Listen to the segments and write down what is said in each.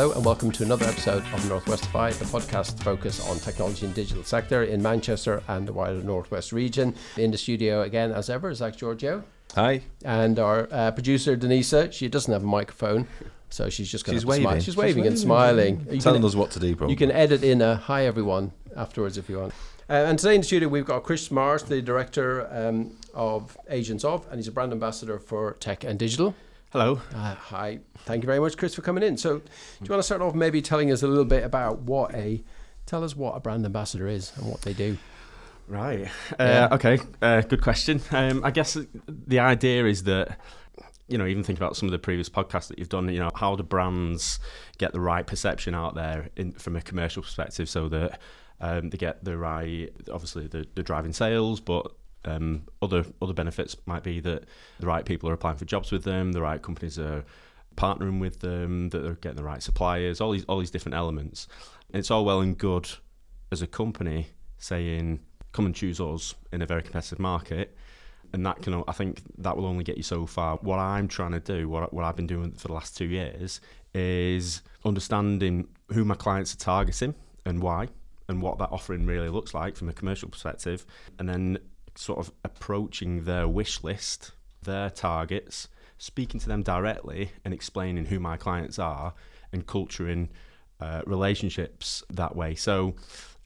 Hello and welcome to another episode of Northwestify, the podcast focus on technology and digital sector in Manchester and the wider Northwest region. In the studio again, as ever, Zach Giorgio. Hi. And our uh, producer, Denisa. She doesn't have a microphone, so she's just going She's to waving. smile. She's She's waving and smiling. You Telling can, us what to do, probably. you can edit in a hi everyone afterwards if you want. Uh, and today in the studio we've got Chris Marsh, the director um, of Agents of, and he's a brand ambassador for tech and digital. Hello. Uh, hi, thank you very much, Chris, for coming in. So, do you want to start off maybe telling us a little bit about what a tell us what a brand ambassador is and what they do? Right. Yeah. Uh, okay. Uh, good question. Um, I guess the idea is that you know, even think about some of the previous podcasts that you've done. You know, how do brands get the right perception out there in, from a commercial perspective, so that um, they get the right, obviously, the, the driving sales, but um, other other benefits might be that the right people are applying for jobs with them, the right companies are partnering with them, that they're getting the right suppliers, all these all these different elements. And it's all well and good as a company saying, "Come and choose us" in a very competitive market, and that can I think that will only get you so far. What I'm trying to do, what what I've been doing for the last two years, is understanding who my clients are targeting and why, and what that offering really looks like from a commercial perspective, and then sort of approaching their wish list, their targets, speaking to them directly, and explaining who my clients are, and culturing uh, relationships that way. So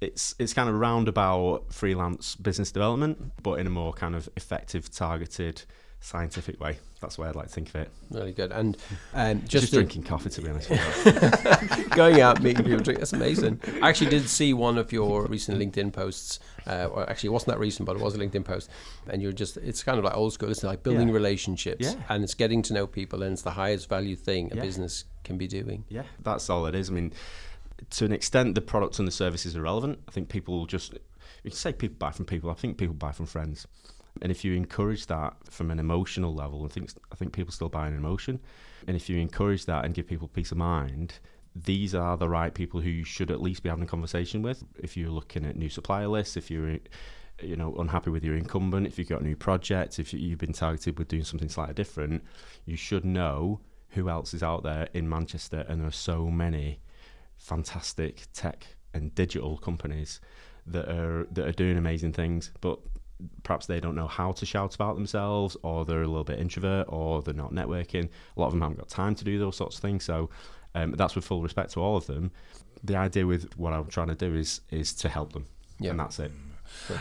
it's it's kind of roundabout freelance business development, but in a more kind of effective, targeted, scientific way. That's the way I'd like to think of it. Really good. And um, Just, just, to- drinking coffee, to be honest. With going out meeting people drink. That's amazing. I actually did see one of your recent LinkedIn posts. Uh, well, actually, it wasn't that recent, but it was a LinkedIn post. And you're just, it's kind of like old school. It's like building Yeah. relationships Yeah. and it's getting to know people. And it's the highest value thing a Yeah. business can be doing. Yeah, that's all it is. I mean, to an extent, the products and the services are relevant. I think people just, you can say people buy from people. I think people buy from friends. And if you encourage that from an emotional level, I think I think people still buy an emotion. And if you encourage that and give people peace of mind, these are the right people who you should at least be having a conversation with. If you're looking at new supplier lists, if you're you know unhappy with your incumbent, if you've got a new project, if you- you've been targeted with doing something slightly different, you should know who else is out there in Manchester. And there are so many fantastic tech and digital companies that are that are doing amazing things, but perhaps they don't know how to shout about themselves, or they're a little bit introvert, or they're not networking. A lot of them haven't got time to do those sorts of things. So um, that's with full respect to all of them. The idea with what I'm trying to do is is to help them, Yeah. and that's it.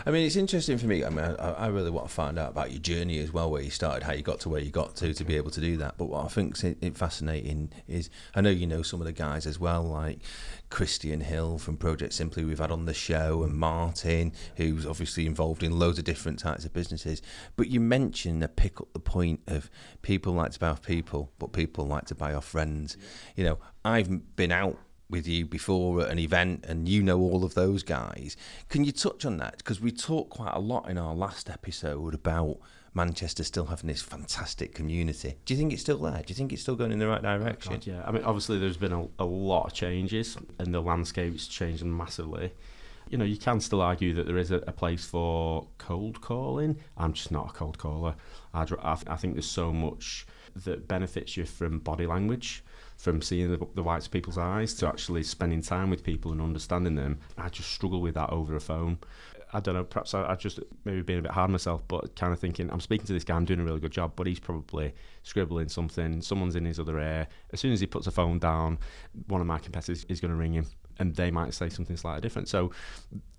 I mean, it's interesting for me. I mean, I, I really want to find out about your journey as well, where you started, how you got to where you got to, to be able to do that. But what I think's i- i- fascinating is, I know you know some of the guys as well, like Christian Hill from Project Simply, we've had on the show, and Martin, who's obviously involved in loads of different types of businesses. But you mentioned a pick up the point of people like to buy off people, but people like to buy off friends. You know, I've been out with you before at an event and you know all of those guys. Can you touch on that? Because we talked quite a lot in our last episode about Manchester still having this fantastic community. Do you think it's still there? Do you think it's still going in the right oh, direction? God, yeah. I mean, obviously, there's been a, a lot of changes, and the landscape's changed massively. You know, you can still argue that there is a, a place for cold calling. I'm just not a cold caller. I, th- I think there's so much that benefits you from body language, from seeing the, the whites of people's eyes, to actually spending time with people and understanding them. I just struggle with that over a phone. I don't know, perhaps I, just maybe being a bit hard on myself, but kind of thinking, I'm speaking to this guy, I'm doing a really good job, but he's probably scribbling something, someone's in his other ear. As soon as he puts a phone down, one of my competitors is going to ring him and they might say something slightly different. So,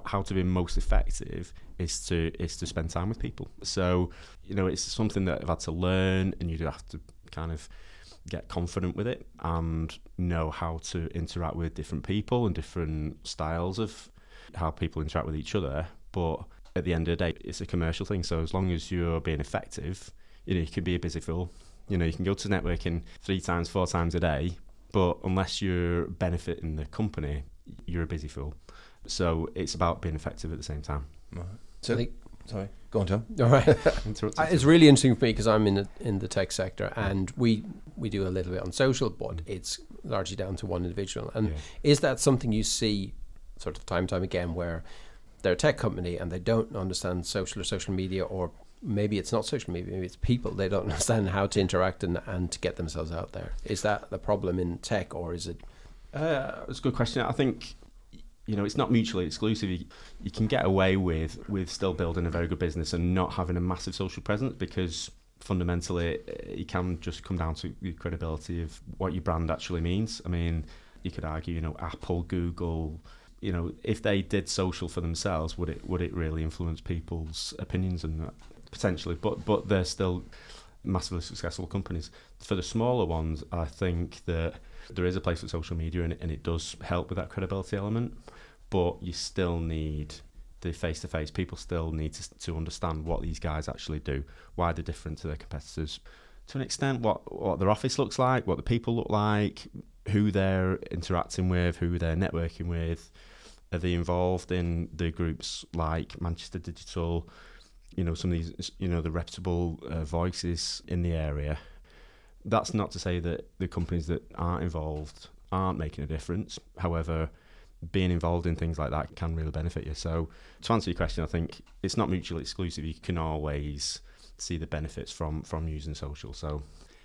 how to be most effective is to is to spend time with people. So, you know, it's something that I've had to learn, and you do have to kind of get confident with it and know how to interact with different people and different styles of how people interact with each other. But at the end of the day, it's a commercial thing. So as long as you're being effective, you know, you can be a busy fool. You know, you can go to networking three times, four times a day, but unless you're benefiting the company, you're a busy fool. So it's about being effective at the same time. Right. So, I think- sorry, go on, John. All right. Uh, It's really interesting for me because I'm in the, in the tech sector and we we do a little bit on social, but it's largely down to one individual. And Yeah. is that something you see sort of time and time again where they're a tech company and they don't understand social or social media or maybe it's not social media, maybe it's people. They don't understand how to interact and, and to get themselves out there. Is that the problem in tech or is it Uh, it's a good question. I think you know it's not mutually exclusive. You, you can get away with with still building a very good business and not having a massive social presence because fundamentally eh, it can just come down to the credibility of what your brand actually means. I mean, you could argue, you know, Apple, Google, you know, if they did social for themselves, would it would it really influence people's opinions and that potentially? But but they're still massively successful companies. For the smaller ones, I think that there is a place for social media and and it does help with that credibility element. But you still need the face to face. People still need to, to understand what these guys actually do, why they're different to their competitors. To an extent, what what their office looks like, what the people look like, who they're interacting with, who they're networking with. Are they involved in the groups like Manchester Digital? You know, some of these, you know, the reputable uh, voices in the area. That's not to say that the companies that aren't involved aren't making a difference. However, being involved in things like that can really benefit you. So, to answer your question, I think it's not mutually exclusive. You can always see the benefits from from using social. So,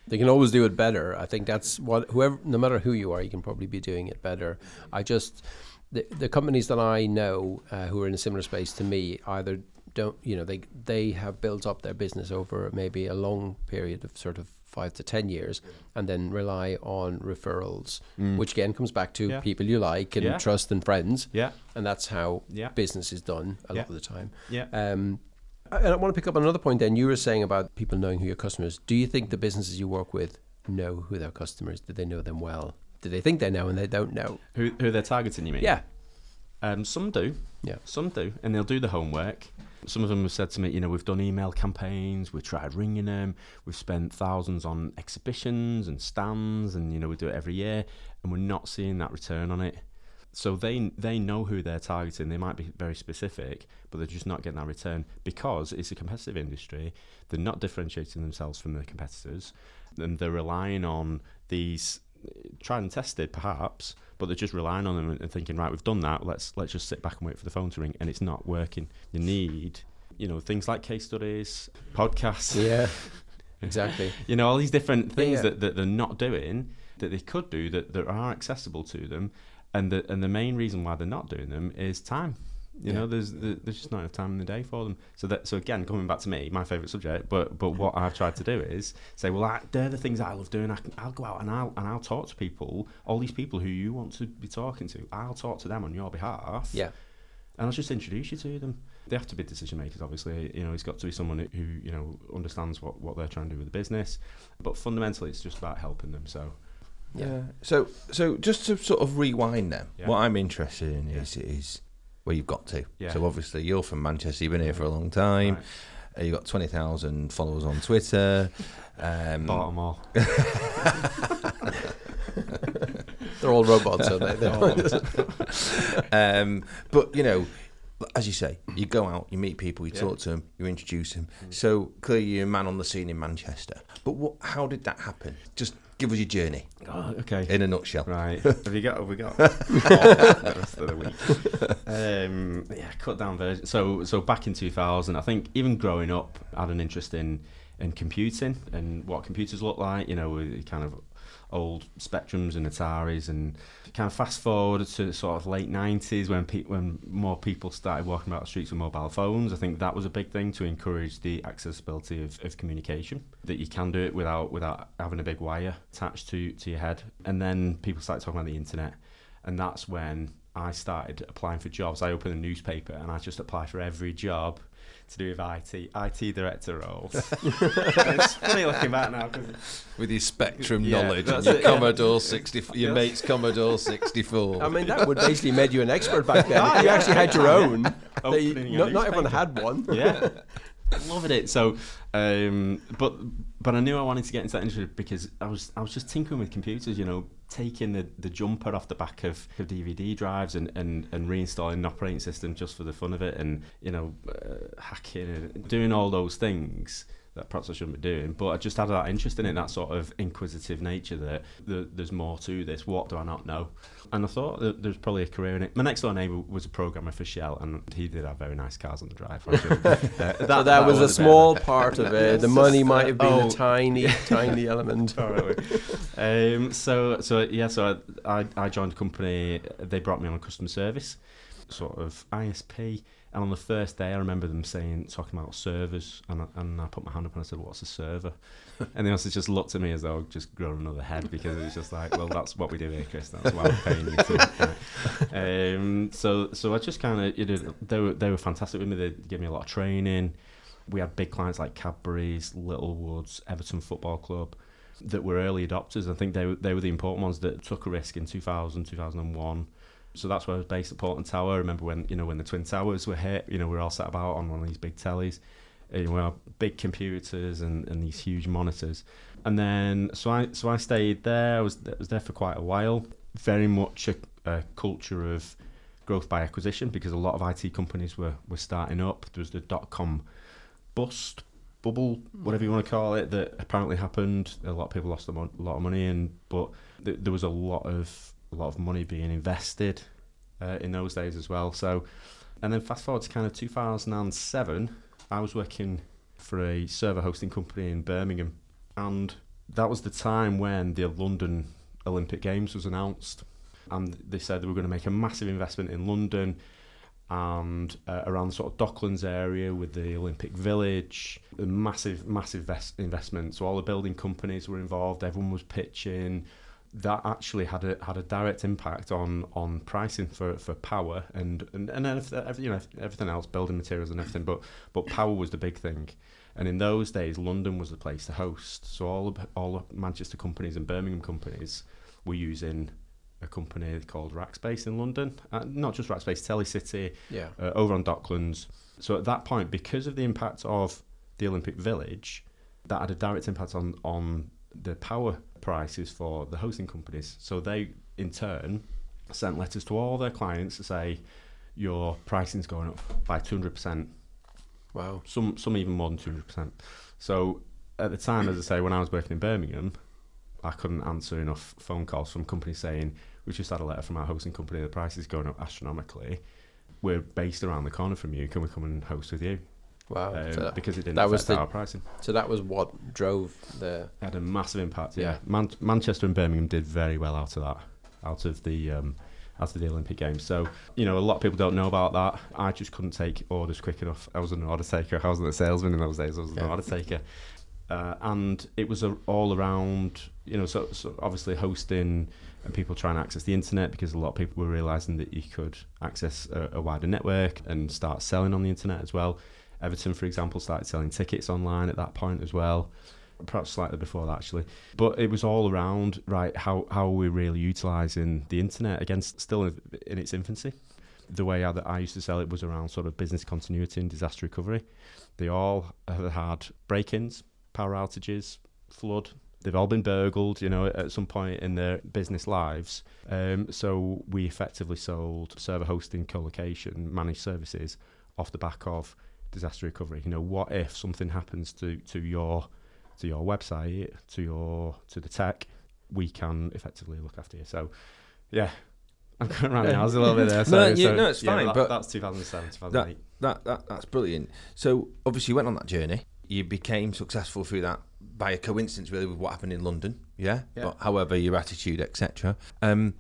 they can always do it better. I think that's what whoever, no matter who you are, you can probably be doing it better. I just the the companies that I know uh, who are in a similar space to me either don't you know they they have built up their business over maybe a long period of sort of five to ten years and then rely on referrals mm. which again comes back to yeah. people you like and yeah. trust and friends. Yeah. And that's how yeah. business is done a lot of the time. Yeah. Um and I want to pick up on another point then. You were saying about people knowing who your customers do you think the businesses you work with know who their customers do they know them well? Do they think they know and they don't know? Who, who they're targeting you mean? Yeah. Um, some do. Yeah. Some do and they'll do the homework some of them have said to me, you know, we've done email campaigns, we've tried ringing them, we've spent thousands on exhibitions and stands, and you know, we do it every year, and we're not seeing that return on it. So they they know who they're targeting. They might be very specific, but they're just not getting that return because it's a competitive industry. They're not differentiating themselves from their competitors, and they're relying on these eh, tried and tested, perhaps, but they're just relying on them and thinking, right, we've done that. Let's let's just sit back and wait for the phone to ring, and it's not working. You need, you know, things like case studies, podcasts. Yeah, exactly. you know, all these different things yeah. that, that they're not doing that they could do that, that are accessible to them, and the and the main reason why they're not doing them is time. You yeah. know, there's there's just not enough time in the day for them. So that so again, coming back to me, my favourite subject. But but what I've tried to do is say, well, I, they're the things that I love doing. I can, I'll go out and I'll and I'll talk to people, all these people who you want to be talking to. I'll talk to them on your behalf. Yeah. And I'll just introduce you to them. They have to be decision makers, obviously. You know, it's got to be someone who you know understands what what they're trying to do with the business. But fundamentally, it's just about helping them. So. Yeah. yeah. So so just to sort of rewind them, yeah. what I'm interested in yeah. is is where you've got to. Yeah. So obviously you're from Manchester. You've been here for a long time. Right. Uh, you've got twenty thousand followers on Twitter. Um, Bought all. They're all robots, are they? um, but you know, as you say, you go out, you meet people, you yeah. talk to them, you introduce them. Mm. So clearly, you're a man on the scene in Manchester. But what? How did that happen? Just give us your journey. Oh, okay. In a nutshell. Right. have you got? Have we got? the rest of the week. Um, yeah, cut down version. So, so back in 2000, I think even growing up, I had an interest in in computing and what computers look like. You know, we kind of old Spectrums and Ataris, and kind of fast forward to sort of late '90s when pe- when more people started walking about the streets with mobile phones. I think that was a big thing to encourage the accessibility of, of communication. That you can do it without without having a big wire attached to to your head. And then people started talking about the internet, and that's when I started applying for jobs. I opened a newspaper and I just applied for every job to do with IT, IT director roles. it's funny looking back now. With your Spectrum yeah, knowledge and your it, Commodore yeah. 64, your mate's Commodore 64. I mean, that would basically made you an expert back then. Ah, you actually had your own. They, not, not everyone had one. Yeah. Loving it. So, um, but but I knew I wanted to get into that industry because I was I was just tinkering with computers, you know, taking the, the jumper off the back of, of DVD drives and, and, and reinstalling an operating system just for the fun of it, and you know, uh, hacking and doing all those things. That perhaps I shouldn't be doing. But I just had that interest in it, that sort of inquisitive nature that the, there's more to this. What do I not know? And I thought that there's probably a career in it. My next door neighbour was a programmer for Shell, and he did have very nice cars on the drive. uh, that, so that, was a small part of it. The money might have been oh. a tiny, tiny element. um, so, so yeah, so I, I joined a company. They brought me on a customer service, sort of ISP and on the first day, I remember them saying, talking about servers, and I, and I put my hand up and I said, "What's a server?" and they also just looked at me as though I'd just grown another head because it was just like, "Well, that's what we do here, Chris. That's why we're paying you." To. um, so, so I just kind of, you know, they were they were fantastic with me. They gave me a lot of training. We had big clients like Cadbury's, Littlewoods, Everton Football Club that were early adopters. I think they they were the important ones that took a risk in 2000, 2001 so that's where I was based at Portland Tower. I remember when you know when the Twin Towers were hit, you know we were all sat about on one of these big tellies, you know, big computers and, and these huge monitors. And then so I so I stayed there. I was I was there for quite a while. Very much a, a culture of growth by acquisition because a lot of IT companies were were starting up. There was the dot com bust bubble, hmm. whatever you want to call it, that apparently happened. A lot of people lost a lot of money, and but th- there was a lot of a lot of money being invested uh, in those days as well. So, and then fast forward to kind of 2007, I was working for a server hosting company in Birmingham, and that was the time when the London Olympic Games was announced, and they said they were going to make a massive investment in London and uh, around the sort of Docklands area with the Olympic Village, a massive, massive investment. So all the building companies were involved. Everyone was pitching that actually had a had a direct impact on on pricing for, for power and and and everything, you know everything else, building materials and everything. But but power was the big thing, and in those days, London was the place to host. So all of, all of Manchester companies and Birmingham companies were using a company called Rackspace in London, uh, not just Rackspace, Telecity, yeah, uh, over on Docklands. So at that point, because of the impact of the Olympic Village, that had a direct impact on on the power prices for the hosting companies. So they, in turn, sent letters to all their clients to say, your pricing's going up by 200%. Wow. Some, some even more than 200%. So at the time, as I say, when I was working in Birmingham, I couldn't answer enough phone calls from companies saying, we just had a letter from our hosting company, the price is going up astronomically. We're based around the corner from you. Can we come and host with you? Wow! Um, so that, because it didn't that was the, our pricing. So that was what drove the. It had a massive impact. Yeah, yeah. Man- Manchester and Birmingham did very well out of that, out of the. Um, out of the Olympic Games. So, you know, a lot of people don't know about that. I just couldn't take orders quick enough. I was an order taker. I wasn't a salesman in those days. I was yeah. an order taker. Uh, and it was a, all around, you know, so, so obviously hosting and people trying to access the internet because a lot of people were realizing that you could access a, a wider network and start selling on the internet as well. Everton, for example, started selling tickets online at that point as well. Perhaps slightly before that, actually. But it was all around, right, how, how are we really utilising the internet, against still in its infancy. The way I, that I used to sell it was around sort of business continuity and disaster recovery. They all have had break ins, power outages, flood, they've all been burgled, you know, at some point in their business lives. Um, so we effectively sold server hosting, co-location, managed services off the back of disaster recovery. You know, what if something happens to to your to your website, to your to the tech, we can effectively look after you. So, yeah, I'm going around the house a little bit there. So, no, you, so, no, it's yeah, fine. That, but that's 2007, 2008. That, that, that that's brilliant. So obviously you went on that journey. You became successful through that by a coincidence, really, with what happened in London. Yeah. yeah. But, however, your attitude, etc. Um,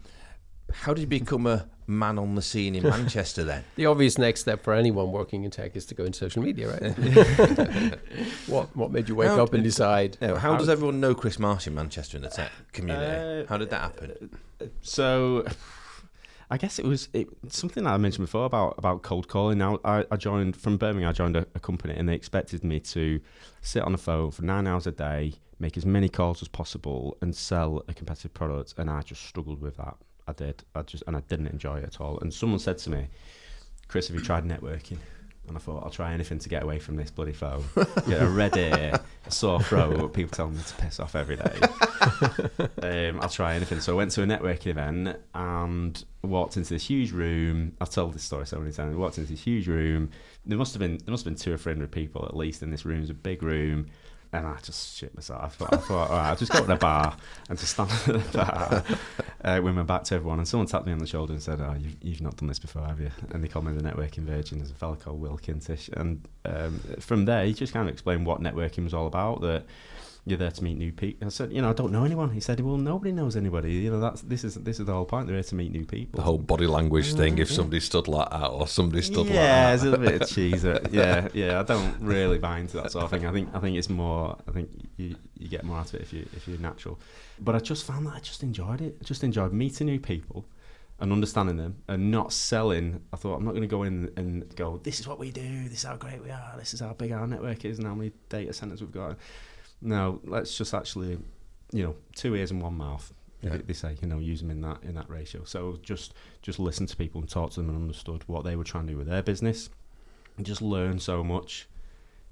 how did you become a man on the scene in Manchester then? the obvious next step for anyone working in tech is to go into social media, right? what what made you wake how, up and decide? how, how, does everyone know Chris Marsh in Manchester in the tech community? Uh, how did that happen? So. I guess it was it, something that I mentioned before about about cold calling. Now I, I joined from Birmingham. I joined a, a, company, and they expected me to sit on the phone for nine hours a day, make as many calls as possible, and sell a competitive product. And I just struggled with that. I did. I just and I didn't enjoy it at all. And someone said to me, "Chris, have you tried networking?" And I thought, I'll try anything to get away from this bloody phone. Get a red ear, a sore throat, people tell me to piss off every day. um, I'll try anything. So I went to a networking event and walked into this huge room. I've told this story so many times. I walked into this huge room. There must have been there must have been two or three hundred people at least in this room. It was a big room. And I just shit myself. I thought, I thought all right, I'll just go to the bar and just stand at the bar uh, with my back to everyone. And someone tapped me on the shoulder and said, "Oh, you've, you've not done this before, have you?" And they called me the networking virgin. There's a fellow called Will Kintish. And um, from there, he just kind of explained what networking was all about. That you're there to meet new people. I said, you know, I don't know anyone. He said, well, nobody knows anybody. You know, that's this is this is the whole point. They're here to meet new people. The whole body language thing. If somebody stood like that or somebody stood yeah, like it's a bit of cheese. yeah, yeah. I don't really buy into that sort of thing. I think I think it's more. I think you you get more out of it if you if you're natural. But I just found that I just enjoyed it. I just enjoyed meeting new people and understanding them and not selling. I thought I'm not going to go in and go. This is what we do. This is how great we are. This is how big our network is and how many data centers we've got. No, let's just actually, you know, two ears and one mouth. Yeah. They, say, you know, use them in that in that ratio. So just just listen to people and talk to them and understood what they were trying to do with their business, and just learn so much.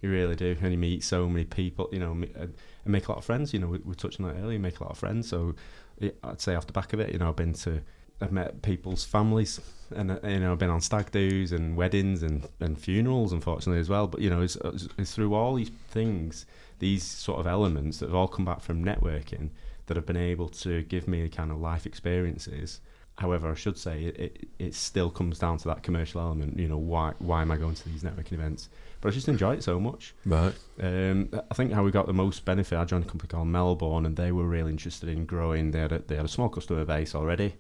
You really do, and you meet so many people, you know, and and make a lot of friends. You know, we, we touched on that earlier. Make a lot of friends. So it, I'd say off the back of it, you know, I've been to, I've met people's families, and uh, you know, I've been on stag do's and weddings and, and funerals, unfortunately as well. But you know, it's, it's, it's through all these things, these sort of elements that have all come back from networking that have been able to give me the kind of life experiences. However, I should say it, it, it still comes down to that commercial element. You know, why why am I going to these networking events? But I just enjoy it so much. Right. Um, I think how we got the most benefit. I joined a company called Melbourne, and they were really interested in growing. They had a, they had a small customer base already.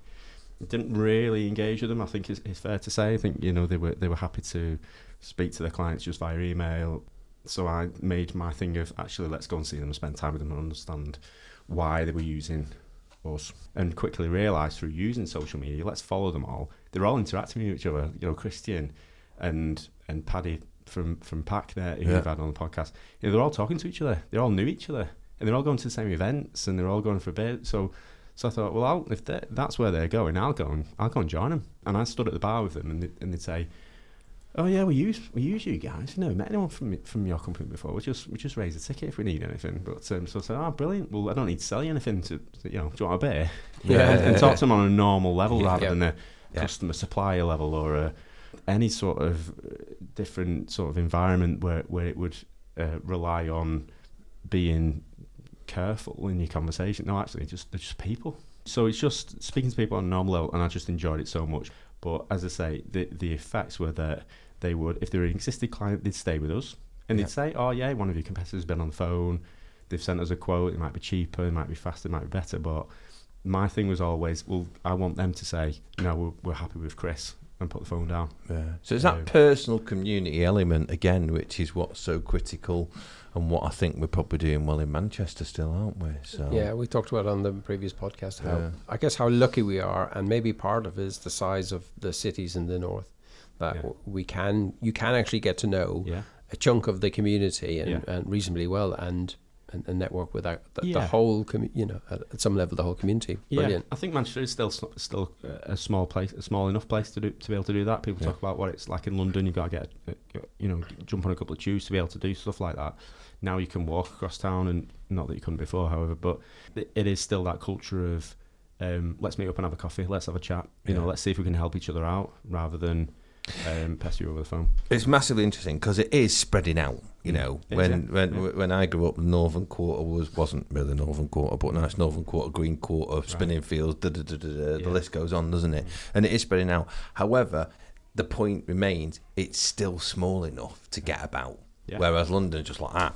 Didn't really engage with them. I think it's, it's fair to say. I think you know they were they were happy to speak to their clients just via email. So I made my thing of actually let's go and see them and spend time with them and understand why they were using us, and quickly realised through using social media, let's follow them all. They're all interacting with each other. You know, Christian and and Paddy from from Pack there who Yeah. we've had on the podcast. You know, they're all talking to each other. They all knew each other, and they're all going to the same events, and they're all going for a bit. So. So I thought, well, I'll, if that's where they're going, I'll go and I'll go and join them. And I stood at the bar with them, and, they, and they'd say, "Oh yeah, we use we use you guys. Never met anyone from from your company before. We just we just raise a ticket if we need anything." But um, so I said, "Oh, brilliant. Well, I don't need to sell you anything to, you know, do you want a beer?" Yeah. and, and talk to them on a normal level Yeah. rather Yeah. than a Yeah. customer supplier level or a, any sort of uh, different sort of environment where where it would uh, rely on being careful in your conversation. No, actually, just they're just people. So it's just speaking to people on a normal level, and I just enjoyed it so much. But as I say, the the effects were that they would, if they were an existing client, they'd stay with us, and Yeah. they'd say, "Oh yeah, one of your competitors has been on the phone. They've sent us a quote. It might be cheaper, it might be faster, it might be better." But my thing was always, well, I want them to say, "No, we're, we're happy with Chris," and put the phone down. Yeah. So it's that personal community element again, which is what's so critical, and what I think we're probably doing well in Manchester still, aren't we? So Yeah, we talked about on the previous podcast how Yeah. I guess how lucky we are, and maybe part of it is the size of the cities in the north that Yeah. we can you can actually get to know Yeah, a chunk of the community and, Yeah. and reasonably well and, and and network with our, the, the whole commu- you know at, at some level the whole community. Brilliant. Yeah, I think Manchester is still still a small place, a small enough place to do to be able to do that. People Yeah. talk about what it's like in London. You've got to get, you know, jump on a couple of tubes to be able to do stuff like that. Now you can walk across town, and not that you couldn't before, however, but it, is still that culture of um, let's meet up and have a coffee, let's have a chat. You know, let's see if we can help each other out rather than um, pest you over the phone. It's massively interesting because it is spreading out. You Mm. know, when yeah. when Yeah. when I grew up, the northern quarter was wasn't really northern quarter, but now it's northern quarter, green quarter, Spinningfields. Da, da, da, da, da, The list goes on, doesn't it? Mm. And it is spreading out. However, the point remains: it's still small enough to get about. Yeah. Whereas London just like that.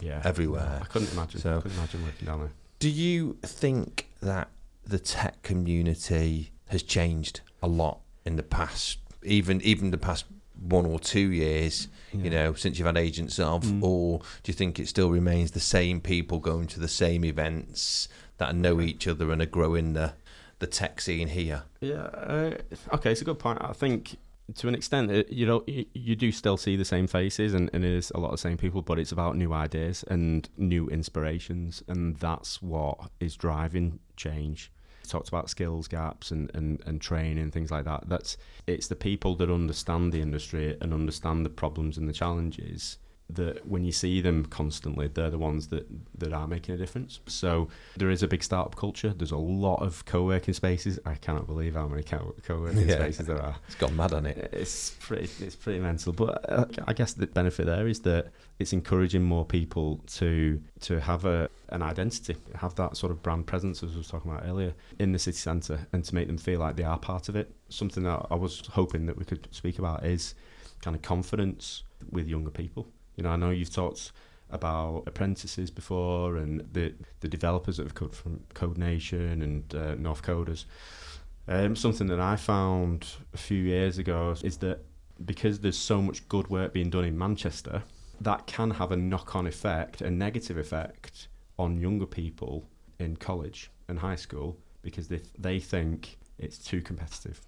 Yeah, everywhere. I couldn't imagine. So- couldn't imagine working down there. Do you think that the tech community has changed a lot in the past, even even the past one or two years? You know, since you've had agents of, Mm. or do you think it still remains the same people going to the same events that know each other and are growing the the tech scene here? Yeah. Uh, okay, it's a good point. I think to an extent, it, you know, y- you do still see the same faces, and, and it is a lot of the same people, but it's about new ideas and new inspirations, and that's what is driving change. Talked about skills gaps and, and, and training things like that. That's it's the people that understand the industry and understand the problems and the challenges that when you see them constantly, they're the ones that, that are making a difference. So there is a big startup culture. There's a lot of co-working spaces. I cannot believe how many co- co-working Yeah. spaces there are. It's gone mad on it. It's pretty, it's pretty mental. But uh, I guess the benefit there is that it's encouraging more people to to have a an identity, have that sort of brand presence, as I was talking about earlier, in the city centre, and to make them feel like they are part of it. Something that I was hoping that we could speak about is kind of confidence with younger people. You know, I know you've talked about apprentices before and the the developers that have come from Code Nation and uh, Northcoders. Um, something that I found a few years ago is that because there's so much good work being done in Manchester, that can have a knock-on effect, a negative effect on younger people in college and high school because they they think it's too competitive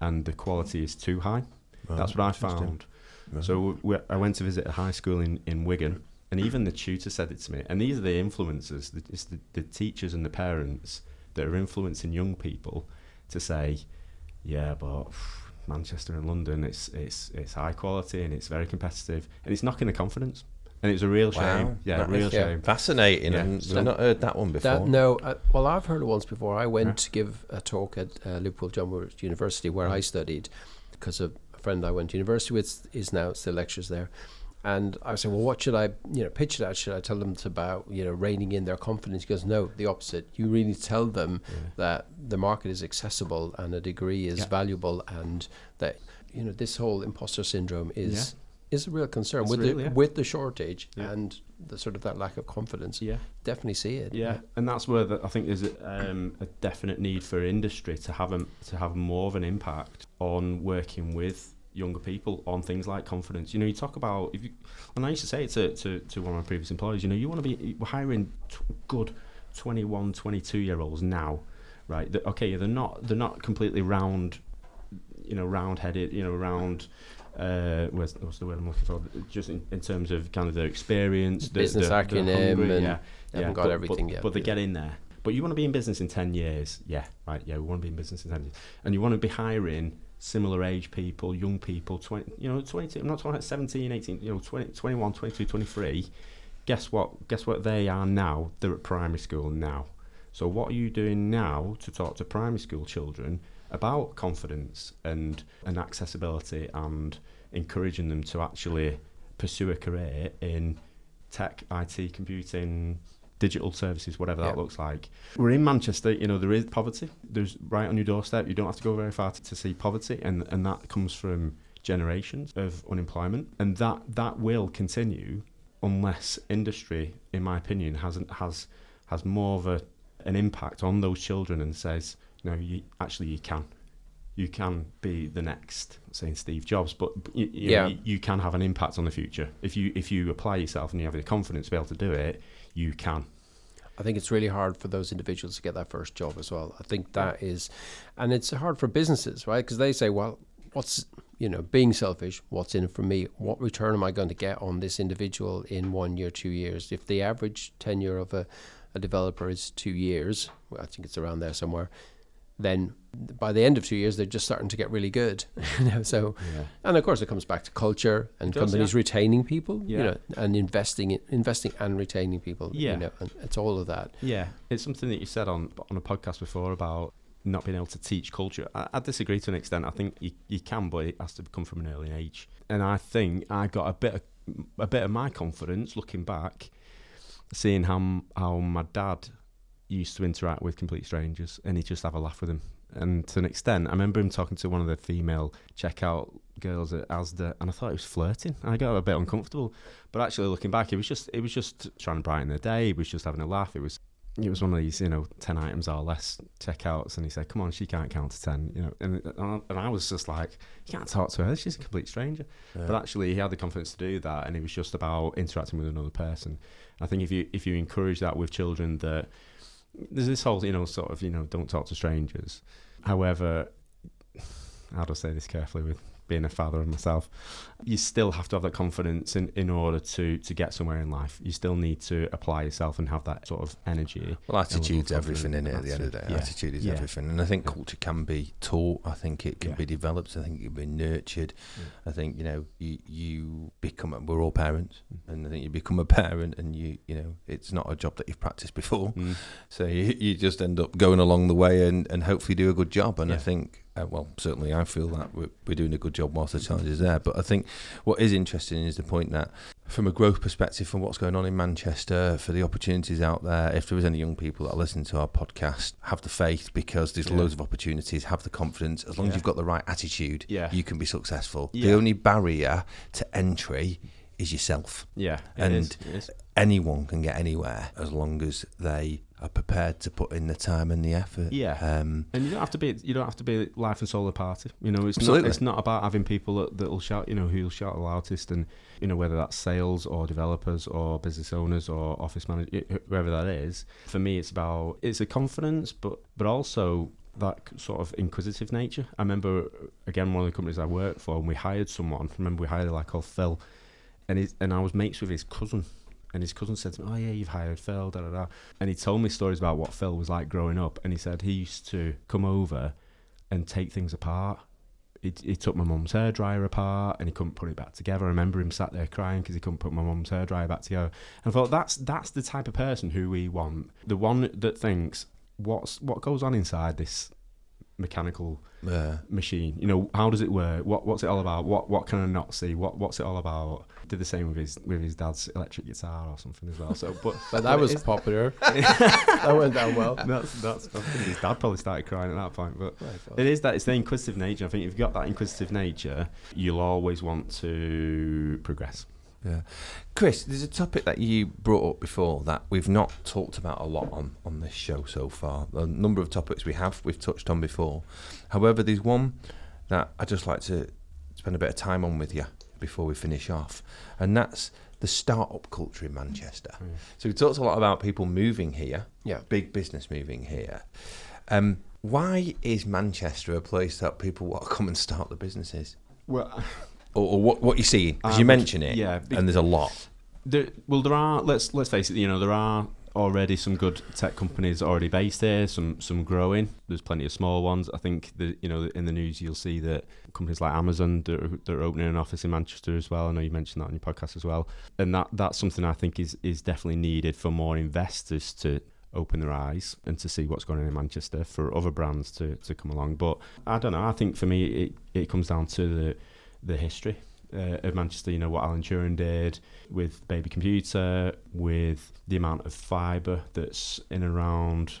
and the quality is too high. That's what I found. Right. So we, I went to visit a high school in, in Wigan, and even the tutor said it to me. And these are the influencers, the, it's the, the teachers and the parents that are influencing young people to say, yeah, but Manchester and London, it's it's it's high quality and it's very competitive, and it's knocking the confidence. And it's a real Wow. shame. Yeah, That real is, yeah. shame. Fascinating. Yeah. and So- I've not heard that one before. That, no, uh, well, I've heard it once before. I went Yeah. to give a talk at uh, Liverpool John Moores University where I studied because a friend I went to university with is now still lectures there. And I was saying, well, what should I, you know, pitch it at? Should I tell them it's about, you know, reining in their confidence? He goes, no, the opposite. You really tell them mm. that the market is accessible and a degree is Yeah. valuable and that, you know, this whole imposter syndrome is Yeah. Is a real concern It's with real, the yeah. with the shortage Yeah. and the sort of that lack of confidence. Yeah. Definitely see it. Yeah, and that's where the, I think there's a, um, a definite need for industry to have a, to have more of an impact on working with younger people on things like confidence. You know, you talk about if you, and I used to say it to, to, to one of my previous employees. You know, you want to be hiring t- good 21, 22 year olds now, right? Okay, they're not they're not completely round, you know, round headed, you know, round. Uh, where's, what's the word I'm looking for? Just in, in terms of kind of their experience, the- Business the- acumen and yeah, they haven't got but, everything but, yet, But they yeah. get in there. But you want to be in business in 10 years. Yeah, right. Yeah, we want to be in business in 10 years. And you want to be hiring similar age people, young people, 20, you know, 22, I'm not talking about 17, 18, you know, 20, 21, 22, 23. Guess what? Guess what they are now? They're at primary school now. So what are you doing now to talk to primary school children about confidence and, and accessibility and encouraging them to actually pursue a career in tech, IT, computing, digital services, whatever that Yeah. looks like. We're in Manchester, you know, there is poverty. There's right on your doorstep. You don't have to go very far to, to see poverty, and and that comes from generations of unemployment, and that that will continue unless industry, in my opinion, hasn't has has more of a an impact on those children and says, no, you actually you can. You can be the next, I'm saying Steve Jobs, but you, you, Yeah. know, you, can have an impact on the future if you if you apply yourself and you have the confidence to be able to do it. You can. I think it's really hard for those individuals to get that first job as well. I think that is, and it's hard for businesses, right? Because they say, well, what's, you know, being selfish, what's in it for me? What return am I going to get on this individual in one year, two years? If the average tenure of a, a developer is two years, well, I think it's around there somewhere, then by the end of two years, they're just starting to get really good. you know, so, Yeah. and of course, it comes back to culture and does, companies yeah. retaining people, you know, and investing in, investing and retaining people. Yeah. you know, and it's all of that. Yeah, it's something that you said on on a podcast before about not being able to teach culture. I, I disagree to an extent. I think you, you can, but it has to come from an early age. And I think I got a bit of, a bit of my confidence looking back, seeing how how my dad used to interact with complete strangers, and he'd just have a laugh with them. And to an extent, I remember him talking to one of the female checkout girls at Asda, and I thought he was flirting. I got a bit uncomfortable, but actually looking back, it was just it was just trying to brighten the day. He was just having a laugh. It was it was one of these, you know, 10 items or less checkouts. And he said, come on, she can't count to 10, you know. And, and I was just like, you can't talk to her. She's a complete stranger. But actually, he had the confidence to do that. And it was just about interacting with another person. I think if you, if you encourage that with children, that there's this whole, you know, sort of, you know, don't talk to strangers. However, how do I say this carefully with being a father of myself, you still have to have that confidence in, in order to to get somewhere in life. You still need to apply yourself and have that sort of energy. Well, attitude's everything in it at the end of the day. Yeah. Attitude is Yeah. everything. And I think culture can be taught. I think it can Yeah. be developed. I think it can be nurtured. Yeah. I think, you know, you, you become, a, we're all parents. Mm. And I think you become a parent and you, you know, it's not a job that you've practiced before. Mm. So you, you just end up going along the way and, and hopefully do a good job. And I think, uh, well, certainly I feel that we're, we're doing a good job whilst the challenge is there. But I think what is interesting is the point that from a growth perspective, from what's going on in Manchester, for the opportunities out there, if there is any young people that are listening to our podcast, have the faith because there's Yeah. loads of opportunities, have the confidence. As long as you've got the right attitude, Yeah. you can be successful. The only barrier to entry is yourself. Yeah, And- is. Anyone can get anywhere as long as they are prepared to put in the time and the effort. Yeah. Um, And you don't have to be you don't have to be life and soul of the party. You know, it's Absolutely. not it's not about having people that that'll shout, you know, who'll shout the loudest and you know, whether that's sales or developers or business owners or office managers, whoever that is. For me it's about it's a confidence but but also that sort of inquisitive nature. I remember again one of the companies I worked for and we hired someone. I remember we hired a lad called Phil and and I was mates with his cousin. And his cousin said to me, "Oh yeah, you've hired Phil." Da da da. And he told me stories about what Phil was like growing up. And he said he used to come over and take things apart. He, he took my mum's hairdryer apart and he couldn't put it back together. I remember him sat there crying because he couldn't put my mum's hairdryer back together. And I thought that's that's the type of person who we want. The one that thinks what's what goes on inside this mechanical uh, machine. You know, how does it work? What what's it all about? What what can I not see? What what's it all about? Did the same with his with his dad's electric guitar or something as well. So, but But that was popular. that went down well. that's that's. I think his dad probably started crying at that point, but it is that it's the inquisitive nature. I think if you've got that inquisitive nature, you'll always want to progress. Yeah. Chris, there's a topic that you brought up before that we've not talked about a lot on, on this show so far. A number of topics we have, we've touched on before. However, there's one that I'd just like to spend a bit of time on with you before we finish off, and that's the startup culture in Manchester. Mm. So we talked a lot about people moving here, Yeah. big business moving here. Um, why is Manchester a place that people want to come and start the businesses? Well, Or, or what, what you see? Because I you mention it, yeah, and there's a lot. There, well, there are. Let's let's face it. You know, there are already some good tech companies already based here. Some some growing. There's plenty of small ones. I think the you know in the news you'll see that companies like Amazon they're opening an office in Manchester as well. I know you mentioned that on your podcast as well. And that that's something I think is is definitely needed for more investors to open their eyes and to see what's going on in Manchester for other brands to, to come along. But I don't know. I think for me it, it comes down to the the history uh, of Manchester. You know what Alan Turing did with Baby Computer, with the amount of fibre that's in and around.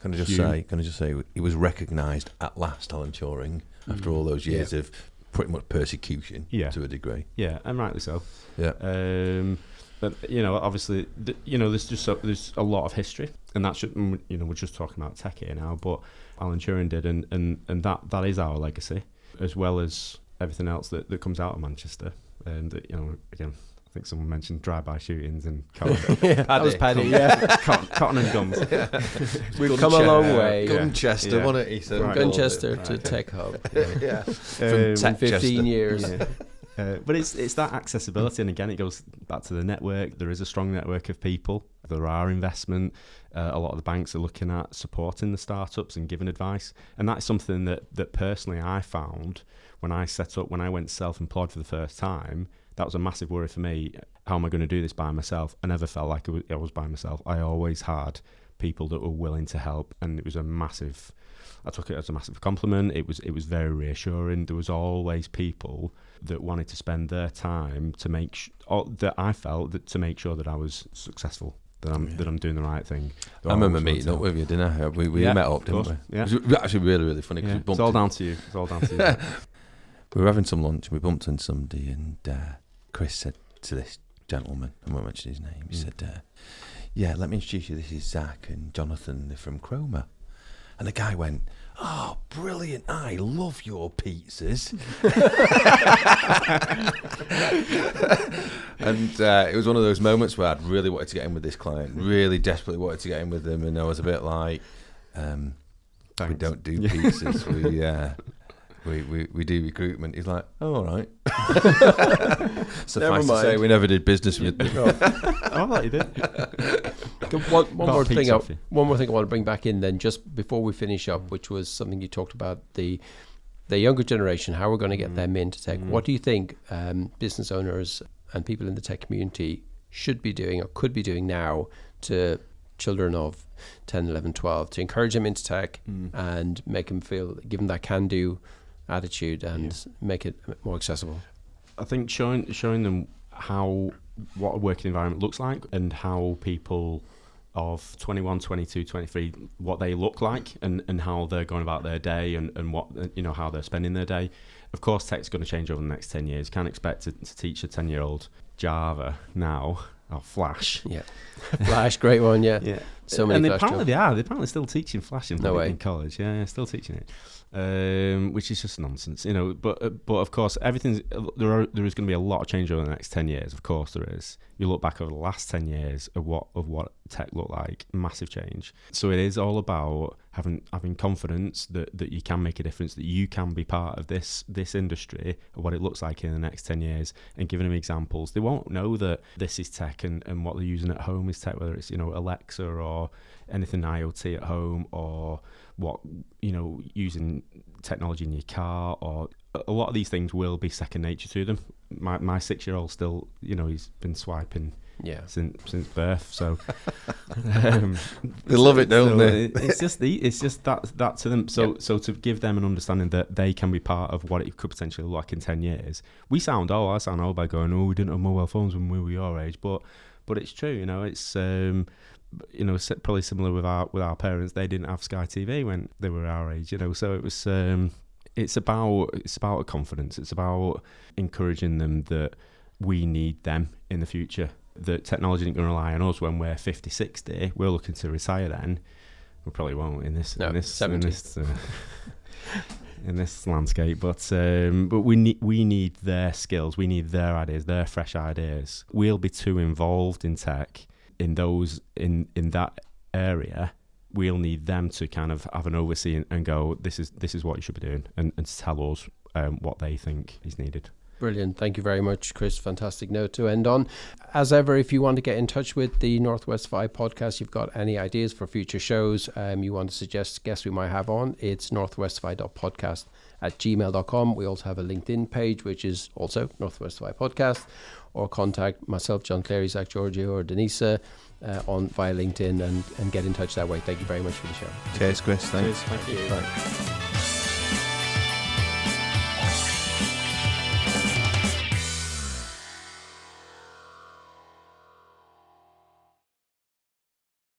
Can I just Hugh. say? Can I just say he was recognised at last, Alan Turing, after all those years of pretty much persecution Yeah. to a degree. Yeah, and rightly so. Yeah. Um, but you know, obviously, th- you know, there's just a, there's a lot of history, and that's just, mm, you know, we're just talking about tech here now. But Alan Turing did, and, and, and that that is our legacy, as well as everything else that, that comes out of Manchester. And that, you know, again, I think someone mentioned drive-by shootings and cotton, yeah, that was Paddy. Yeah, cotton, cotton and guns. we've come a long way. Gunchester, Yeah. wasn't it? He Right. Gunchester Right. to Tech Hub. yeah. Um, tech- In 15 years. Yeah. Uh, but it's it's that accessibility, and again, it goes back to the network. There is a strong network of people. There are investment. Uh, a lot of the banks are looking at supporting the startups and giving advice, and that's something that that personally I found when I set up when I went self-employed for the first time. That was a massive worry for me. How am I going to do this by myself? I never felt like I was- by myself. I always had people that were willing to help, and it was a massive. I took it as a massive compliment. It was it was very reassuring. There was always people that wanted to spend their time to make sh- or that I felt that to make sure that I was successful, that I'm Yeah. that I'm doing the right thing. I remember meeting up with you, didn't I? We, we Yeah, met up, didn't we? yeah. It was actually really, really funny. Yeah, we, it's all down to you. It's all down to you. we were having some lunch and we bumped into somebody, and uh, Chris said to this gentleman, I won't mention his name, he Mm. said, uh, Yeah, let me introduce you. This is Zach and Jonathan they're from Chroma. And the guy went, Oh, brilliant. I love your pizzas. and uh, it was one of those moments where I'd really wanted to get in with this client, really desperately wanted to get in with them. And I was a bit like, um, We don't do pizzas. we, uh, we, we, we do recruitment. He's like, oh, all right. Never Suffice to say, we never did business with them. oh, I thought you did. One, one more thing. I, one more thing I want to bring back in then, just before we finish Mm. up, which was something you talked about the the younger generation, how we're going to Mm. get them into tech. What do you think um, business owners and people in the tech community should be doing or could be doing now to children of 10, 11, 12 to encourage them into tech Mm. and make them feel, give them that can-do attitude and make it more accessible? I think showing showing them how what a working environment looks like and how people of 21 22 23 what they look like and, and how they're going about their day and, and what you know how they're spending their day of course tech's going to change over the next 10 years can't expect to, to teach a 10 year old java now or flash Yeah. Flash, great one, yeah. yeah So many and they, apparently jobs. they are they're apparently still teaching flash in, No way. in college yeah, yeah still teaching it um, which is just nonsense you know but uh, but of course everything's there are there is going to be a lot of change over the next 10 years of course there is. You look back over the last 10 years of what of what tech looked like massive change. So it is all about having having confidence that that you can make a difference that you can be part of this this industry what it looks like in the next 10 years and giving them examples. They won't know that this is tech and, and what they're using at home is tech whether it's you know alexa or anything iot at home or what you know using technology in your car or a lot of these things will be second nature to them my, my six year old still you know he's been swiping Yeah. since since birth so um, They love it, don't so they? it's just the it's just that that to them so Yep. so to give them an understanding that they can be part of what it could potentially look like in 10 years we sound old. I sound old by going oh we didn't have mobile phones when we were your age but but it's true you know it's um you know probably similar with our with our parents they didn't have Sky TV when they were our age you know so it was um it's about it's about confidence. It's about encouraging them that we need them in the future that technology isn't going to rely on us when we're 50 60 we're looking to retire then. We probably won't in this No, in this 70. in this, uh, in this landscape but um, but we need we need their skills we need their ideas their fresh ideas. We'll be too involved in tech in those in in that area we'll need them to kind of have an oversee and, and go this is this is what you should be doing and, and tell us um, what they think is needed Brilliant. Thank you very much, Chris. Fantastic note to end on. As ever, if you want to get in touch with the Northwest Five podcast, you've got any ideas for future shows, um, you want to suggest guests we might have on, it's northwest5.podcast at gmail.com. We also have a LinkedIn page, which is also Northwest Five Podcast, or contact myself, John Clary, Zach Giorgio, or Denisa uh, on via LinkedIn and, and get in touch that way. Thank you very much for the show. Cheers, Chris. Thanks. thank you Bye.